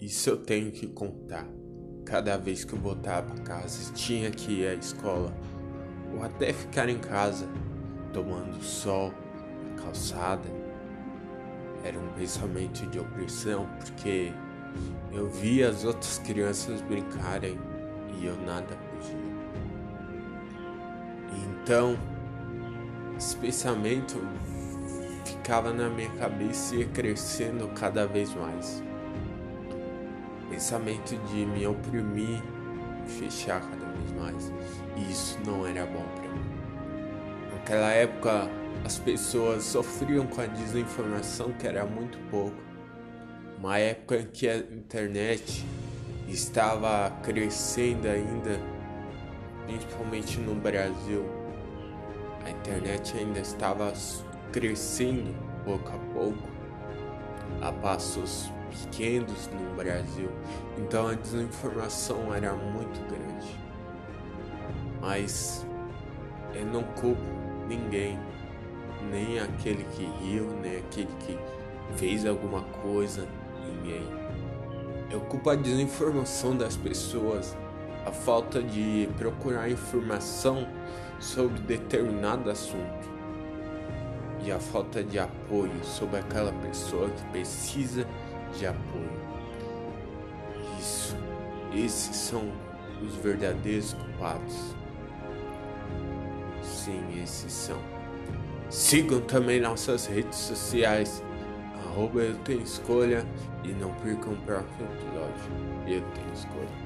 isso eu tenho que contar. Cada vez que eu para casa, tinha que ir à escola ou até ficar em casa, tomando sol, na calçada. Era um pensamento de opressão, porque eu via as outras crianças brincarem e eu nada podia. Então, esse pensamento ficava na minha cabeça e ia crescendo cada vez mais. Pensamento de me oprimir, me fechar cada vez mais. E isso não era bom para mim. Naquela época, as pessoas sofriam com a desinformação que era muito pouco. Uma época em que a internet estava crescendo ainda, principalmente no Brasil. A internet ainda estava crescendo pouco a pouco, a passos pequenos no Brasil, então a desinformação era muito grande. Mas eu não culpo ninguém, nem aquele que riu, nem aquele que fez alguma coisa, ninguém. Eu culpo a desinformação das pessoas, a falta de procurar informação sobre determinado assunto e a falta de apoio sobre aquela pessoa que precisa de apoio. Isso, esses são os verdadeiros culpados. Sim, esses são. Sigam também nossas redes sociais. Arroba eu tenho escolha e não percam o próximo episódio. Eu tenho escolha.